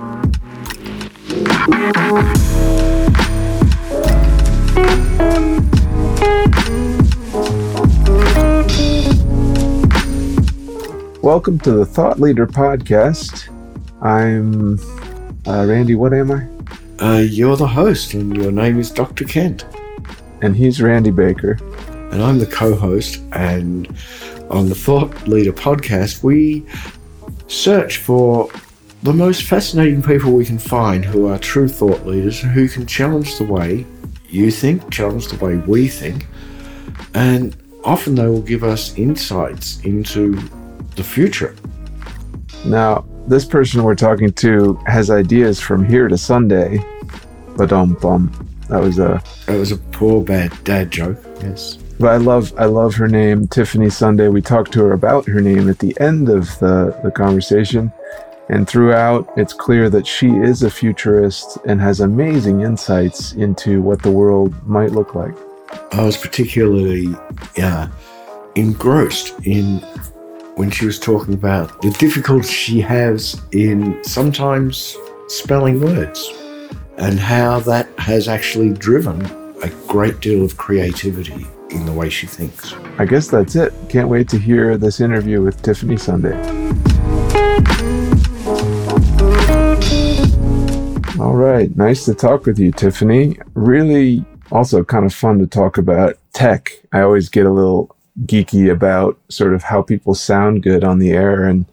Welcome to the Thought Leader Podcast. I'm uh, Randy. What am I? Uh, you're the host, and your name is Dr. Kent. And he's Randy Baker. And I'm the co host. And on the Thought Leader Podcast, we search for the most fascinating people we can find who are true thought leaders who can challenge the way you think, challenge the way we think, and often they will give us insights into the future. Now, this person we're talking to has ideas from here to Sunday. But um bum. That was a That was a poor bad dad joke, yes. But I love I love her name, Tiffany Sunday. We talked to her about her name at the end of the, the conversation. And throughout, it's clear that she is a futurist and has amazing insights into what the world might look like. I was particularly uh, engrossed in when she was talking about the difficulty she has in sometimes spelling words and how that has actually driven a great deal of creativity in the way she thinks. I guess that's it. Can't wait to hear this interview with Tiffany Sunday. Right. Nice to talk with you, Tiffany. Really also kind of fun to talk about tech. I always get a little geeky about sort of how people sound good on the air. And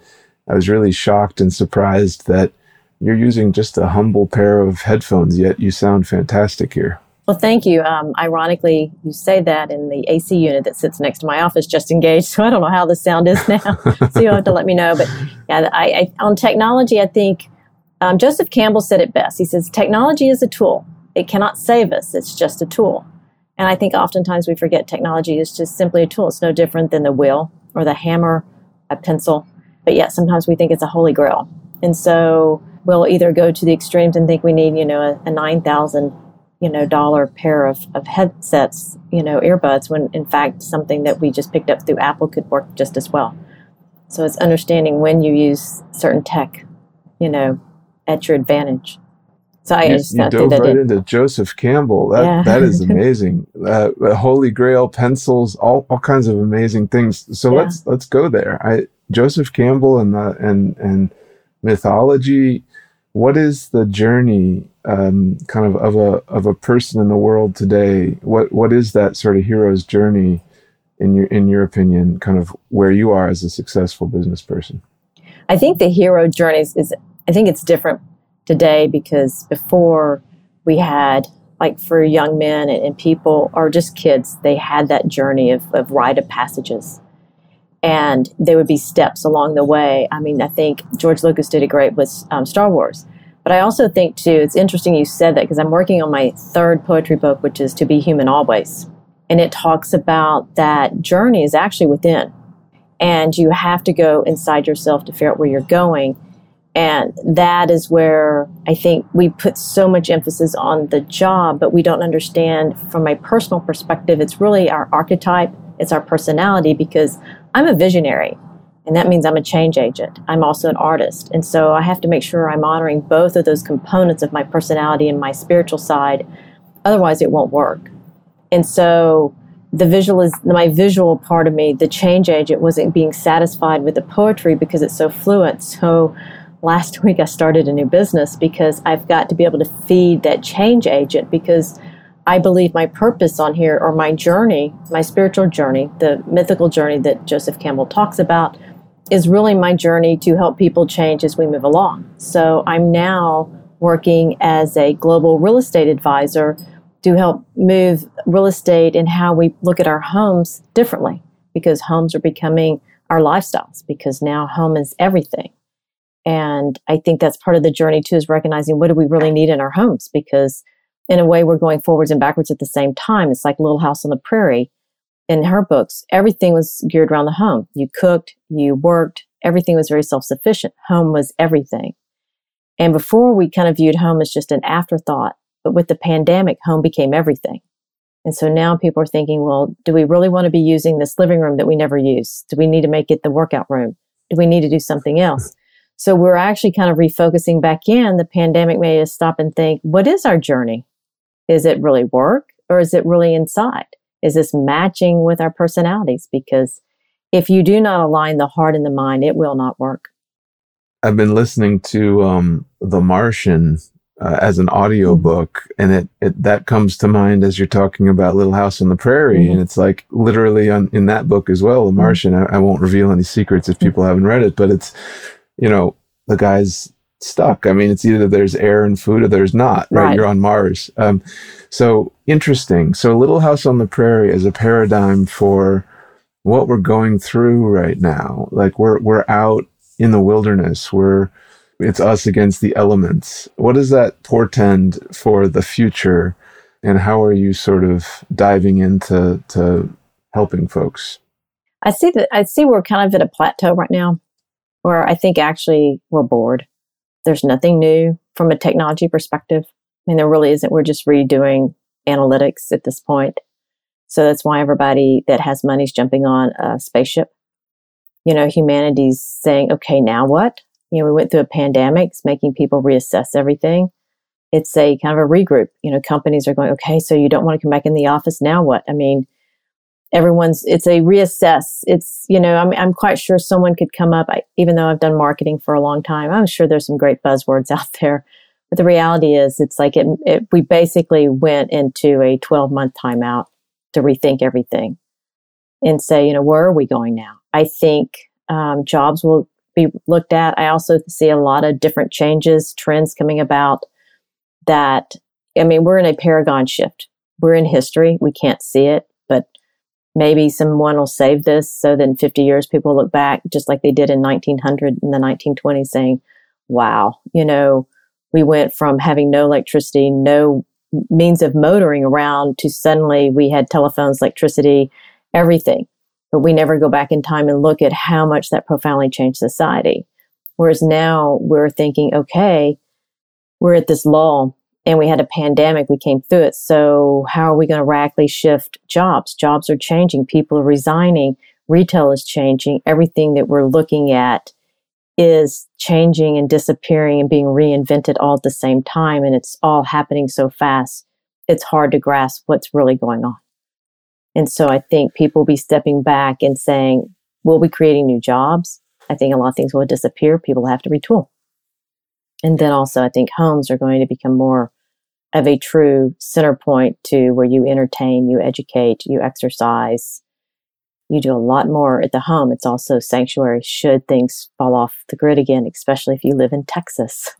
I was really shocked and surprised that you're using just a humble pair of headphones, yet you sound fantastic here. Well, thank you. Um, ironically, you say that in the AC unit that sits next to my office just engaged. So I don't know how the sound is now. so you'll have to let me know. But yeah, I, I, on technology, I think um, Joseph Campbell said it best. He says, technology is a tool. It cannot save us. It's just a tool. And I think oftentimes we forget technology is just simply a tool. It's no different than the wheel or the hammer, a pencil. But yet sometimes we think it's a holy grail. And so we'll either go to the extremes and think we need, you know, a, a 9,000, you know, dollar pair of, of headsets, you know, earbuds, when in fact something that we just picked up through Apple could work just as well. So it's understanding when you use certain tech, you know, at your advantage. So I you, just you dove right in. into Joseph Campbell. That yeah. that is amazing. uh, Holy Grail pencils, all, all kinds of amazing things. So yeah. let's let's go there. I Joseph Campbell and the and and mythology. What is the journey, um, kind of of a of a person in the world today? What what is that sort of hero's journey, in your in your opinion? Kind of where you are as a successful business person. I think the hero journey is, is I think it's different today because before we had like for young men and, people or just kids they had that journey of, of rite of passages. And there would be steps along the way. I mean i think george lucas did it great with um, star wars. But i also think too it's interesting you said that because i'm working on my third poetry book which is to be human always. And it talks about that journey is actually within. And you have to go inside yourself to figure out where you're going and that is where I think we put so much emphasis on the job, but we don't understand from my personal perspective, it's really our archetype, it's our personality because I'm a visionary. And that means I'm a change agent. I'm also an artist. And so I have to make sure I'm honoring both of those components of my personality and my spiritual side. Otherwise, it won't work. And so the visual is my visual part of me, the change agent wasn't being satisfied with the poetry because it's so fluent. So last week I started a new business because I've got to be able to feed that change agent because I believe my purpose on here or my journey, my spiritual journey, the mythical journey that Joseph Campbell talks about is really my journey to help people change as we move along. So I'm now working as a global real estate advisor to help move real estate and how we look at our homes differently because homes are becoming our lifestyles because now home is everything. And I think that's part of the journey too, is recognizing what do we really need in our homes? Because in a way, we're going forwards and backwards at the same time. It's like Little House on the Prairie. In her books, everything was geared around the home. You cooked, you worked, everything was very self sufficient. Home was everything. And before we kind of viewed home as just an afterthought, but with the pandemic, home became everything. And so now people are thinking, well, do we really want to be using this living room that we never use? Do we need to make it the workout room? Do we need to do something else? So we're actually kind of refocusing back in. The pandemic made us stop and think, what is our journey? Is it really work or is it really inside? Is this matching with our personalities? Because if you do not align the heart and the mind, it will not work. I've been listening to um, The Martian uh, as an audio mm-hmm. book, and it, it that comes to mind as you're talking about Little House on the Prairie, mm-hmm. and it's like literally on, in that book as well, The mm-hmm. Martian. Mm-hmm. I, I, won't reveal any secrets if people haven't read it, but it's you know the guy's stuck. I mean, it's either there's air and food or there's not. Right? right. You're on Mars. Um, so interesting. So Little House on the Prairie is a paradigm for what we're going through right now. Like we're we're out in the wilderness. We're it's us against the elements. What does that portend for the future? And how are you sort of diving into to helping folks? I see that I see we're kind of at a plateau right now where I think actually we're bored. There's nothing new from a technology perspective. I mean, there really isn't. We're just redoing analytics at this point. So that's why everybody that has money is jumping on a spaceship. You know, humanity's saying, okay, now what? You know, we went through a pandemic, it's making people reassess everything. It's a kind of a regroup. You know, companies are going, okay, so you don't want to come back in the office. Now what? I mean, everyone's, it's a reassess. It's, you know, I'm, I'm quite sure someone could come up, I, even though I've done marketing for a long time, I'm sure there's some great buzzwords out there. But the reality is, it's like it, it we basically went into a 12 month timeout to rethink everything and say, you know, where are we going now? I think um, jobs will be looked at. I also see a lot of different changes, trends coming about that. I mean, we're in a paragon shift. We're in history. We can't see it, but maybe someone will save this so then 50 years people look back just like they did in 1900 in the 1920s saying, wow, you know, we went from having no electricity, no means of motoring around to suddenly we had telephones, electricity, everything but we never go back in time and look at how much that profoundly changed society. Whereas now we're thinking, okay, we're at this lull and we had a pandemic, we came through it. So how are we going to radically shift jobs? Jobs are changing, people are resigning, retail is changing, everything that we're looking at is changing and disappearing and being reinvented all at the same time. And it's all happening so fast. It's hard to grasp what's really going on. And so I think people will be stepping back and saying, we'll be creating new jobs. I think a lot of things will disappear. People have to retool. And then also, I think homes are going to become more of a true center point to where you entertain, you educate, you exercise. You do a lot more at the home. It's also sanctuary should things fall off the grid again, especially if you live in Texas.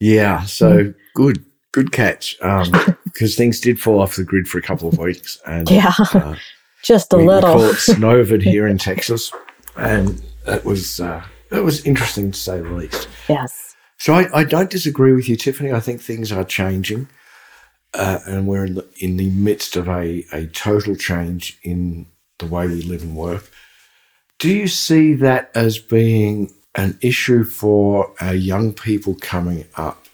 Yeah. So mm-hmm. good good catch because um, things did fall off the grid for a couple of weeks. And yeah, uh, just a we, little. We call it Snowvid here in Texas, and it was uh, it was interesting to say the least. Yes. So I, I don't disagree with you, Tiffany. I think things are changing, uh, and we're in the, in the midst of a, a total change in the way we live and work. Do you see that as being an issue for our young people coming up?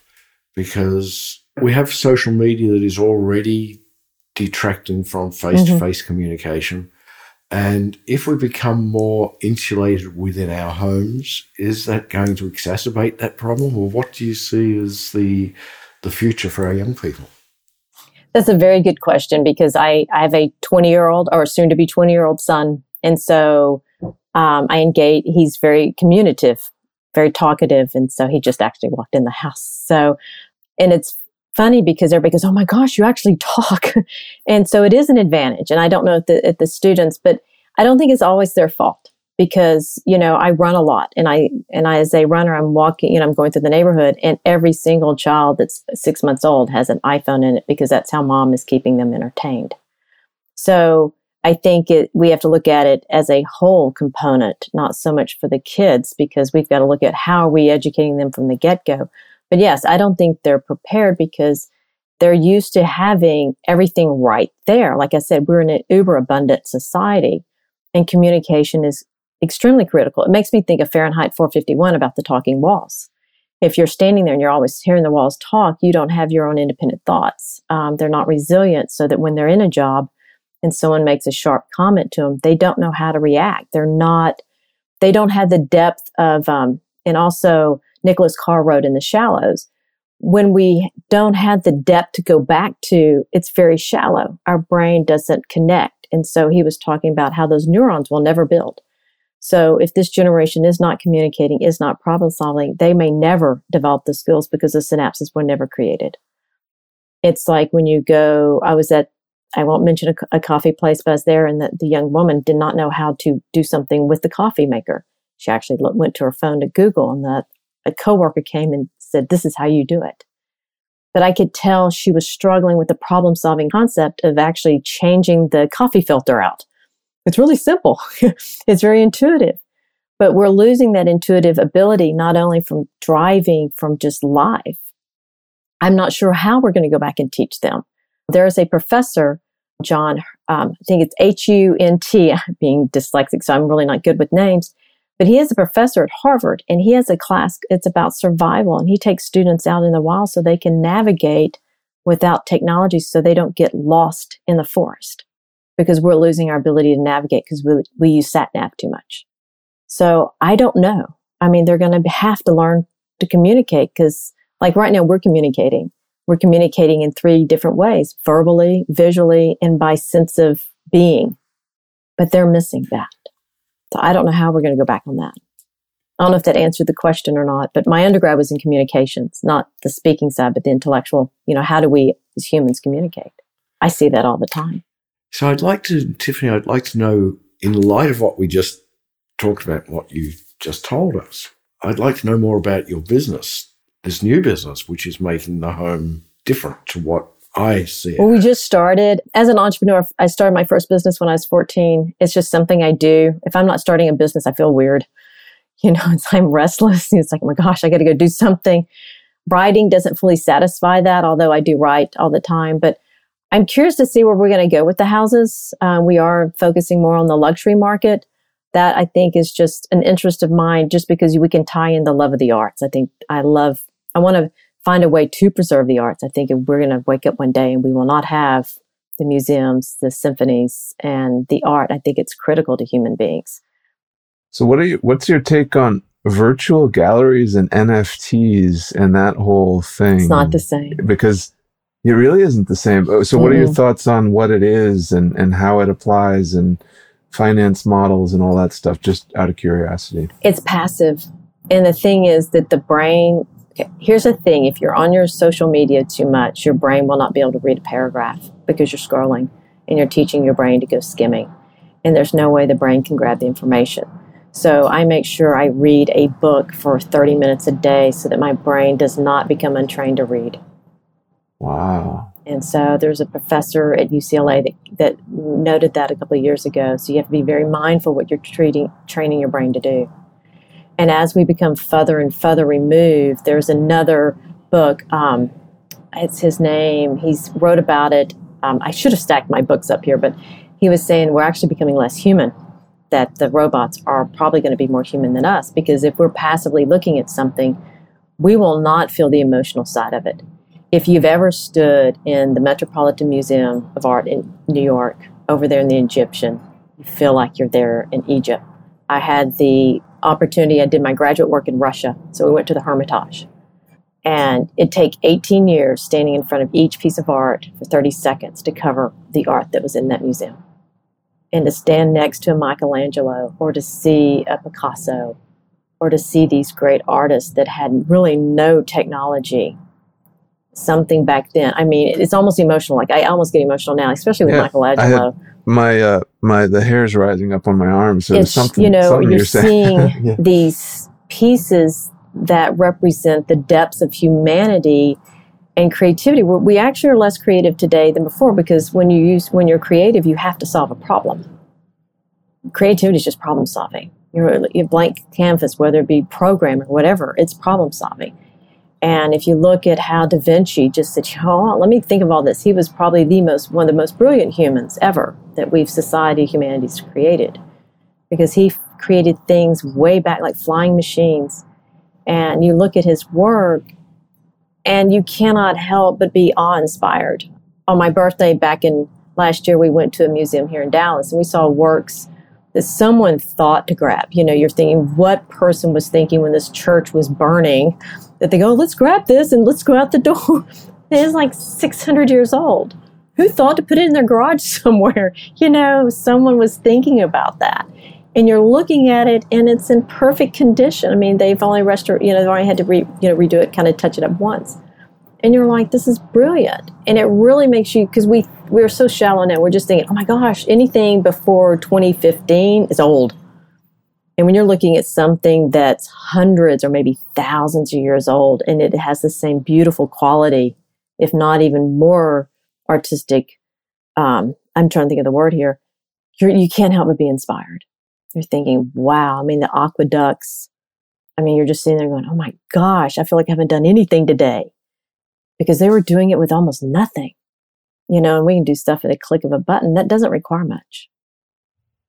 Because we have social media that is already detracting from face to face communication. And if we become more insulated within our homes, is that going to exacerbate that problem? Or what do you see as the, the future for our young people? That's a very good question because I, I have a 20 year old or soon to be 20 year old son. And so um, I engage, he's very communicative, very talkative. And so he just actually walked in the house. So, and it's funny because everybody goes, "Oh my gosh, you actually talk," and so it is an advantage. And I don't know if the, the students, but I don't think it's always their fault because you know I run a lot, and I and I as a runner, I'm walking, you know, I'm going through the neighborhood, and every single child that's six months old has an iPhone in it because that's how mom is keeping them entertained. So I think it, we have to look at it as a whole component, not so much for the kids, because we've got to look at how are we educating them from the get go. But yes, I don't think they're prepared because they're used to having everything right there. Like I said, we're in an uber abundant society and communication is extremely critical. It makes me think of Fahrenheit 451 about the talking walls. If you're standing there and you're always hearing the walls talk, you don't have your own independent thoughts. Um, they're not resilient so that when they're in a job and someone makes a sharp comment to them, they don't know how to react. They're not, they don't have the depth of um, And also, Nicholas Carr wrote in The Shallows, when we don't have the depth to go back to, it's very shallow. Our brain doesn't connect. And so he was talking about how those neurons will never build. So if this generation is not communicating, is not problem solving, they may never develop the skills because the synapses were never created. It's like when you go, I was at, I won't mention a, a coffee place, but I was there and the, the young woman did not know how to do something with the coffee maker. She actually went to her phone to Google and the, a coworker came and said, this is how you do it. But I could tell she was struggling with the problem solving concept of actually changing the coffee filter out. It's really simple. it's very intuitive. But we're losing that intuitive ability not only from driving, from just life. I'm not sure how we're going to go back and teach them. There is a professor, John, um, I think it's H U N T, being dyslexic, so I'm really not good with names. But he is a professor at Harvard and he has a class, it's about survival. And he takes students out in the wild so they can navigate without technology so they don't get lost in the forest because we're losing our ability to navigate because we, we use sat nav too much. So I don't know. I mean, they're going to have to learn to communicate because like right now we're communicating. We're communicating in three different ways, verbally, visually, and by sense of being. But they're missing that. So I don't know how we're going to go back on that. I don't know if that answered the question or not, but my undergrad was in communications, not the speaking side, but the intellectual. You know, how do we as humans communicate? I see that all the time. So I'd like to, Tiffany, I'd like to know, in light of what we just talked about, what you just told us, I'd like to know more about your business, this new business, which is making the home different to what I see. Well, we just started as an entrepreneur. I started my first business when I was 14. It's just something I do. If I'm not starting a business, I feel weird. You know, it's I'm restless. It's like, oh my gosh, I got to go do something. Writing doesn't fully satisfy that, although I do write all the time. But I'm curious to see where we're going to go with the houses. Um, we are focusing more on the luxury market. That I think is just an interest of mine, just because we can tie in the love of the arts. I think I love. I want to find a way to preserve the arts. I think if we're going to wake up one day and we will not have the museums, the symphonies, and the art, I think it's critical to human beings. So, what are you? What's your take on virtual galleries and NFTs and that whole thing? It's not the same because it really isn't the same. Uh, so, what mm. are your thoughts on what it is and and how it applies and finance models and all that stuff? Just out of curiosity, it's passive, and the thing is that the brain here's the thing if you're on your social media too much, your brain will not be able to read a paragraph because you're scrolling and you're teaching your brain to go skimming. And there's no way the brain can grab the information. So I make sure I read a book for 30 minutes a day so that my brain does not become untrained to read. Wow. And so there's a professor at UCLA that, that noted that a couple of years ago. So you have to be very mindful what you're treating, training your brain to do. And as we become further and further removed, there's another book. Um, it's his name. He's wrote about it. Um, I should have stacked my books up here, but he was saying we're actually becoming less human. That the robots are probably going to be more human than us because if we're passively looking at something, we will not feel the emotional side of it. If you've ever stood in the Metropolitan Museum of Art in New York, over there in the Egyptian, you feel like you're there in Egypt. I had the opportunity. I did my graduate work in Russia, so we went to the Hermitage. And it'd take 18 years standing in front of each piece of art for 30 seconds to cover the art that was in that museum. And to stand next to a Michelangelo or to see a Picasso or to see these great artists that had really no technology. Something back then. I mean, it's almost emotional. Like I almost get emotional now, especially with yeah, Michelangelo my uh my the hair's rising up on my arms. So it's, something you know something you're, you're seeing yeah. these pieces that represent the depths of humanity and creativity. We actually are less creative today than before because when you use when you're creative, you have to solve a problem. Creativity is just problem solving. You're a blank canvas, whether it be programming whatever. It's problem solving. And if you look at how Da Vinci just said, oh, let me think of all this. He was probably the most, one of the most brilliant humans ever that we've society, humanity's created. Because he created things way back, like flying machines. And you look at his work, and you cannot help but be awe inspired. On my birthday back in last year, we went to a museum here in Dallas, and we saw works that someone thought to grab. You know, you're thinking what person was thinking when this church was burning that they go, let's grab this and let's go out the door. it's like 600 years old. Who thought to put it in their garage somewhere? You know, someone was thinking about that. And you're looking at it and it's in perfect condition. I mean, they've only restored, you know, they've only had to re, you know, redo it, kind of touch it up once. And you're like, this is brilliant. And it really makes you, because we, we're so shallow now, we're just thinking, oh my gosh, anything before 2015 is old. And when you're looking at something that's hundreds or maybe thousands of years old and it has the same beautiful quality, if not even more artistic, um, I'm trying to think of the word here, you're, you can't help but be inspired. You're thinking, wow, I mean, the aqueducts, I mean, you're just sitting there going, oh my gosh, I feel like I haven't done anything today because they were doing it with almost nothing, you know, and we can do stuff at a click of a button. That doesn't require much.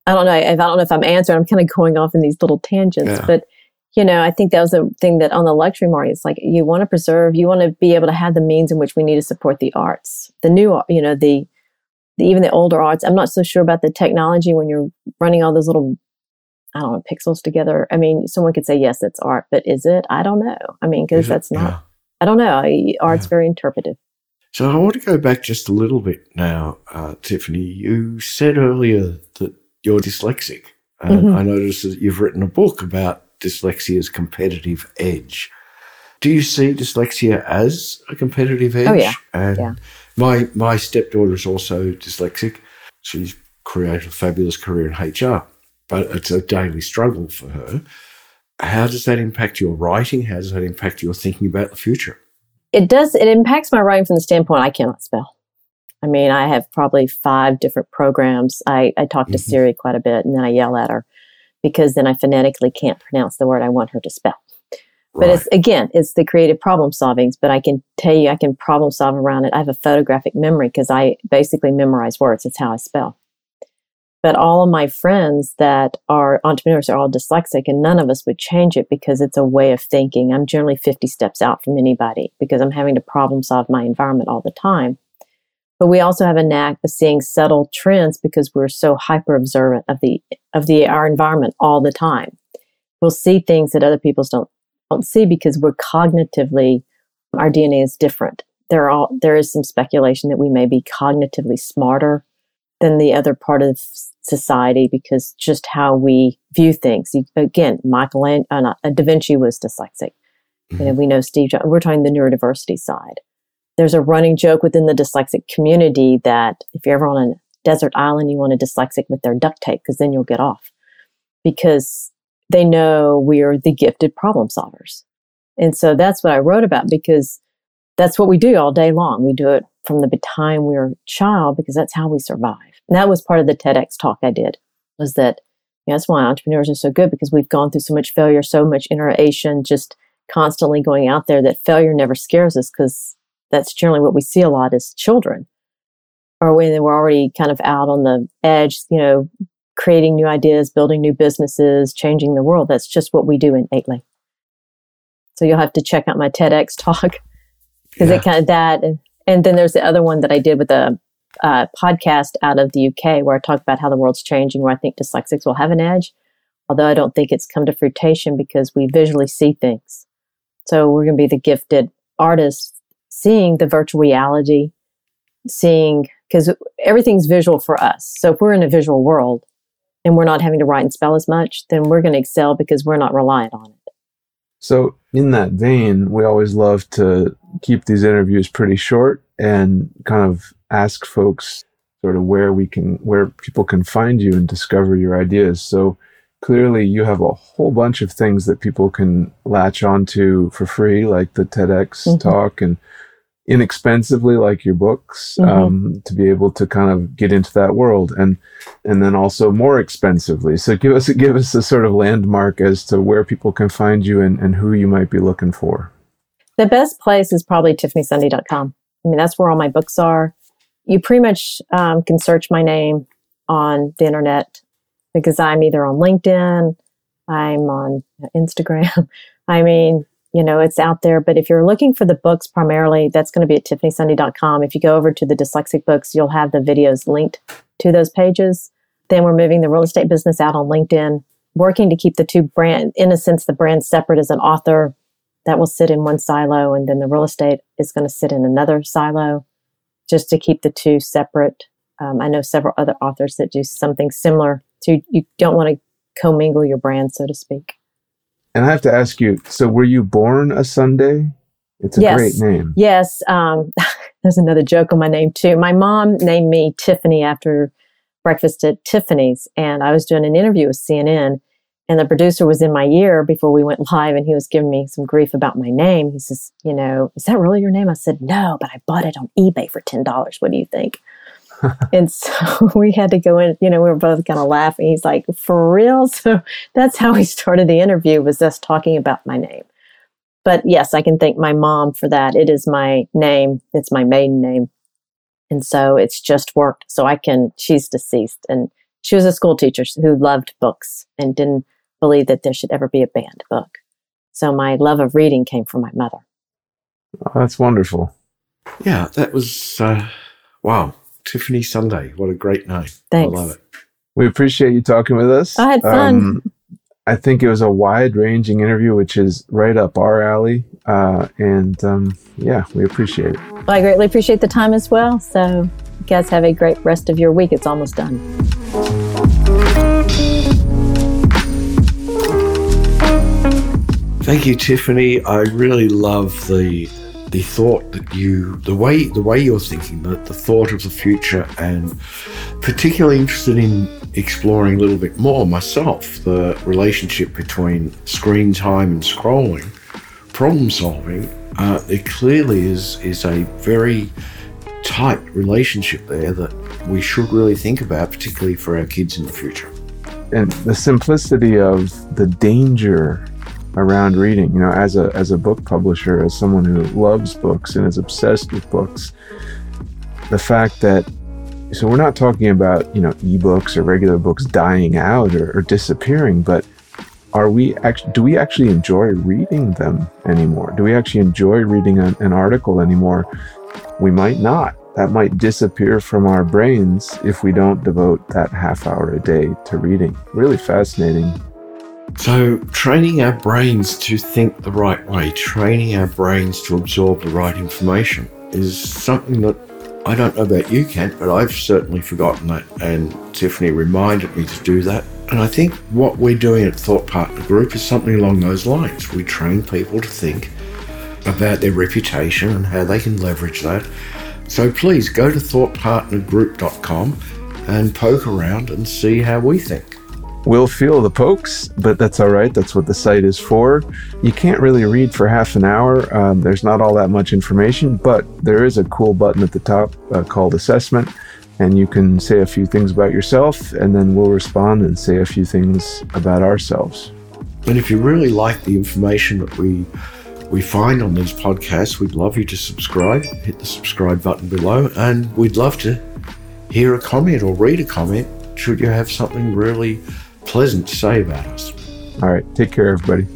I don't know if I don't know if I'm answering. I'm kind of going off in these little tangents, yeah. but you know, I think that was a thing that on the luxury market, it's like you want to preserve, you want to be able to have the means in which we need to support the arts, the new, you know, the, the even the older arts. I'm not so sure about the technology when you're running all those little, I don't know, pixels together. I mean, someone could say yes, it's art, but is it? I don't know. I mean, because that's not. Yeah. I don't know. Art's yeah. very interpretive. So I want to go back just a little bit now, uh, Tiffany. You said earlier that you're dyslexic. Uh, mm-hmm. I noticed that you've written a book about dyslexia's competitive edge. Do you see dyslexia as a competitive edge? Oh yeah. And yeah. my my stepdaughter is also dyslexic. She's created a fabulous career in HR, but it's a daily struggle for her. How does that impact your writing? How does that impact your thinking about the future? It does. It impacts my writing from the standpoint I cannot spell. I mean, I have probably five different programs. I, I talk to mm-hmm. Siri quite a bit and then I yell at her because then I phonetically can't pronounce the word I want her to spell. Right. But it's again, it's the creative problem solvings. But I can tell you, I can problem solve around it. I have a photographic memory because I basically memorize words. It's how I spell. But all of my friends that are entrepreneurs are all dyslexic, and none of us would change it because it's a way of thinking. I'm generally 50 steps out from anybody because I'm having to problem solve my environment all the time. But we also have a knack of seeing subtle trends because we're so hyper observant of the of the our environment all the time. We'll see things that other people don't don't see because we're cognitively our DNA is different. There are all, there is some speculation that we may be cognitively smarter than the other part of society because just how we view things. Again, Michael uh, uh, Da Vinci was dyslexic. Mm-hmm. You know, we know Steve. We're talking the neurodiversity side there's a running joke within the dyslexic community that if you're ever on a desert island, you want a dyslexic with their duct tape because then you'll get off because they know we are the gifted problem solvers. And so that's what I wrote about because that's what we do all day long. We do it from the time we are a child because that's how we survive. And that was part of the TEDx talk I did was that you know, that's why entrepreneurs are so good because we've gone through so much failure, so much iteration, just constantly going out there that failure never scares us because that's generally what we see a lot as children or when we're already kind of out on the edge, you know, creating new ideas, building new businesses, changing the world. That's just what we do innately. So you'll have to check out my TEDx talk because yeah. it kind of that. And, and, then there's the other one that I did with a, a podcast out of the UK where I talk about how the world's changing, where I think dyslexics will have an edge. Although I don't think it's come to fruition because we visually see things. So we're going to be the gifted artists seeing the virtual reality, seeing, because everything's visual for us. So if we're in a visual world and we're not having to write and spell as much, then we're going to excel because we're not reliant on it. So, in that vein, we always love to keep these interviews pretty short and kind of ask folks sort of where we can, where people can find you and discover your ideas. So, clearly you have a whole bunch of things that people can latch onto for free, like the TEDx mm-hmm. talk and inexpensively like your books mm-hmm. um, to be able to kind of get into that world and and then also more expensively so give us give us a sort of landmark as to where people can find you and, and who you might be looking for the best place is probably tiffanysunday.com i mean that's where all my books are you pretty much um, can search my name on the internet because i'm either on linkedin i'm on instagram i mean you know, it's out there. But if you're looking for the books primarily, that's going to be at tiffanysunday.com. If you go over to the dyslexic books, you'll have the videos linked to those pages. Then we're moving the real estate business out on LinkedIn, working to keep the two brand, in a sense, the brand separate as an author that will sit in one silo, and then the real estate is going to sit in another silo, just to keep the two separate. Um, I know several other authors that do something similar. So you don't want to commingle your brand, so to speak. And I have to ask you so, were you born a Sunday? It's a yes. great name. Yes. Um, there's another joke on my name, too. My mom named me Tiffany after breakfast at Tiffany's. And I was doing an interview with CNN. And the producer was in my ear before we went live, and he was giving me some grief about my name. He says, You know, is that really your name? I said, No, but I bought it on eBay for $10. What do you think? And so we had to go in, you know, we were both kind of laughing. He's like, for real? So that's how we started the interview was us talking about my name. But yes, I can thank my mom for that. It is my name. It's my maiden name. And so it's just worked. So I can, she's deceased and she was a school teacher who loved books and didn't believe that there should ever be a banned book. So my love of reading came from my mother. Oh, that's wonderful. Yeah, that was, uh, wow. Tiffany Sunday. What a great night. Thanks. I love it. We appreciate you talking with us. I had fun. Um, I think it was a wide ranging interview, which is right up our alley. Uh, and um, yeah, we appreciate it. Well, I greatly appreciate the time as well. So, you guys have a great rest of your week. It's almost done. Thank you, Tiffany. I really love the the thought that you, the way the way you're thinking, the, the thought of the future, and particularly interested in exploring a little bit more myself the relationship between screen time and scrolling, problem solving. Uh, it clearly is is a very tight relationship there that we should really think about, particularly for our kids in the future. And the simplicity of the danger around reading. You know, as a as a book publisher, as someone who loves books and is obsessed with books, the fact that so we're not talking about you know ebooks or regular books dying out or, or disappearing, but are we actually do we actually enjoy reading them anymore? Do we actually enjoy reading an, an article anymore? We might not. That might disappear from our brains if we don't devote that half hour a day to reading. Really fascinating so, training our brains to think the right way, training our brains to absorb the right information is something that I don't know about you, Kent, but I've certainly forgotten that. And Tiffany reminded me to do that. And I think what we're doing at Thought Partner Group is something along those lines. We train people to think about their reputation and how they can leverage that. So please go to thoughtpartnergroup.com and poke around and see how we think will feel the pokes, but that's all right. That's what the site is for. You can't really read for half an hour. Um, there's not all that much information, but there is a cool button at the top uh, called assessment, and you can say a few things about yourself, and then we'll respond and say a few things about ourselves. And if you really like the information that we we find on these podcasts, we'd love you to subscribe. Hit the subscribe button below, and we'd love to hear a comment or read a comment should you have something really pleasant to say about us. All right. Take care, everybody.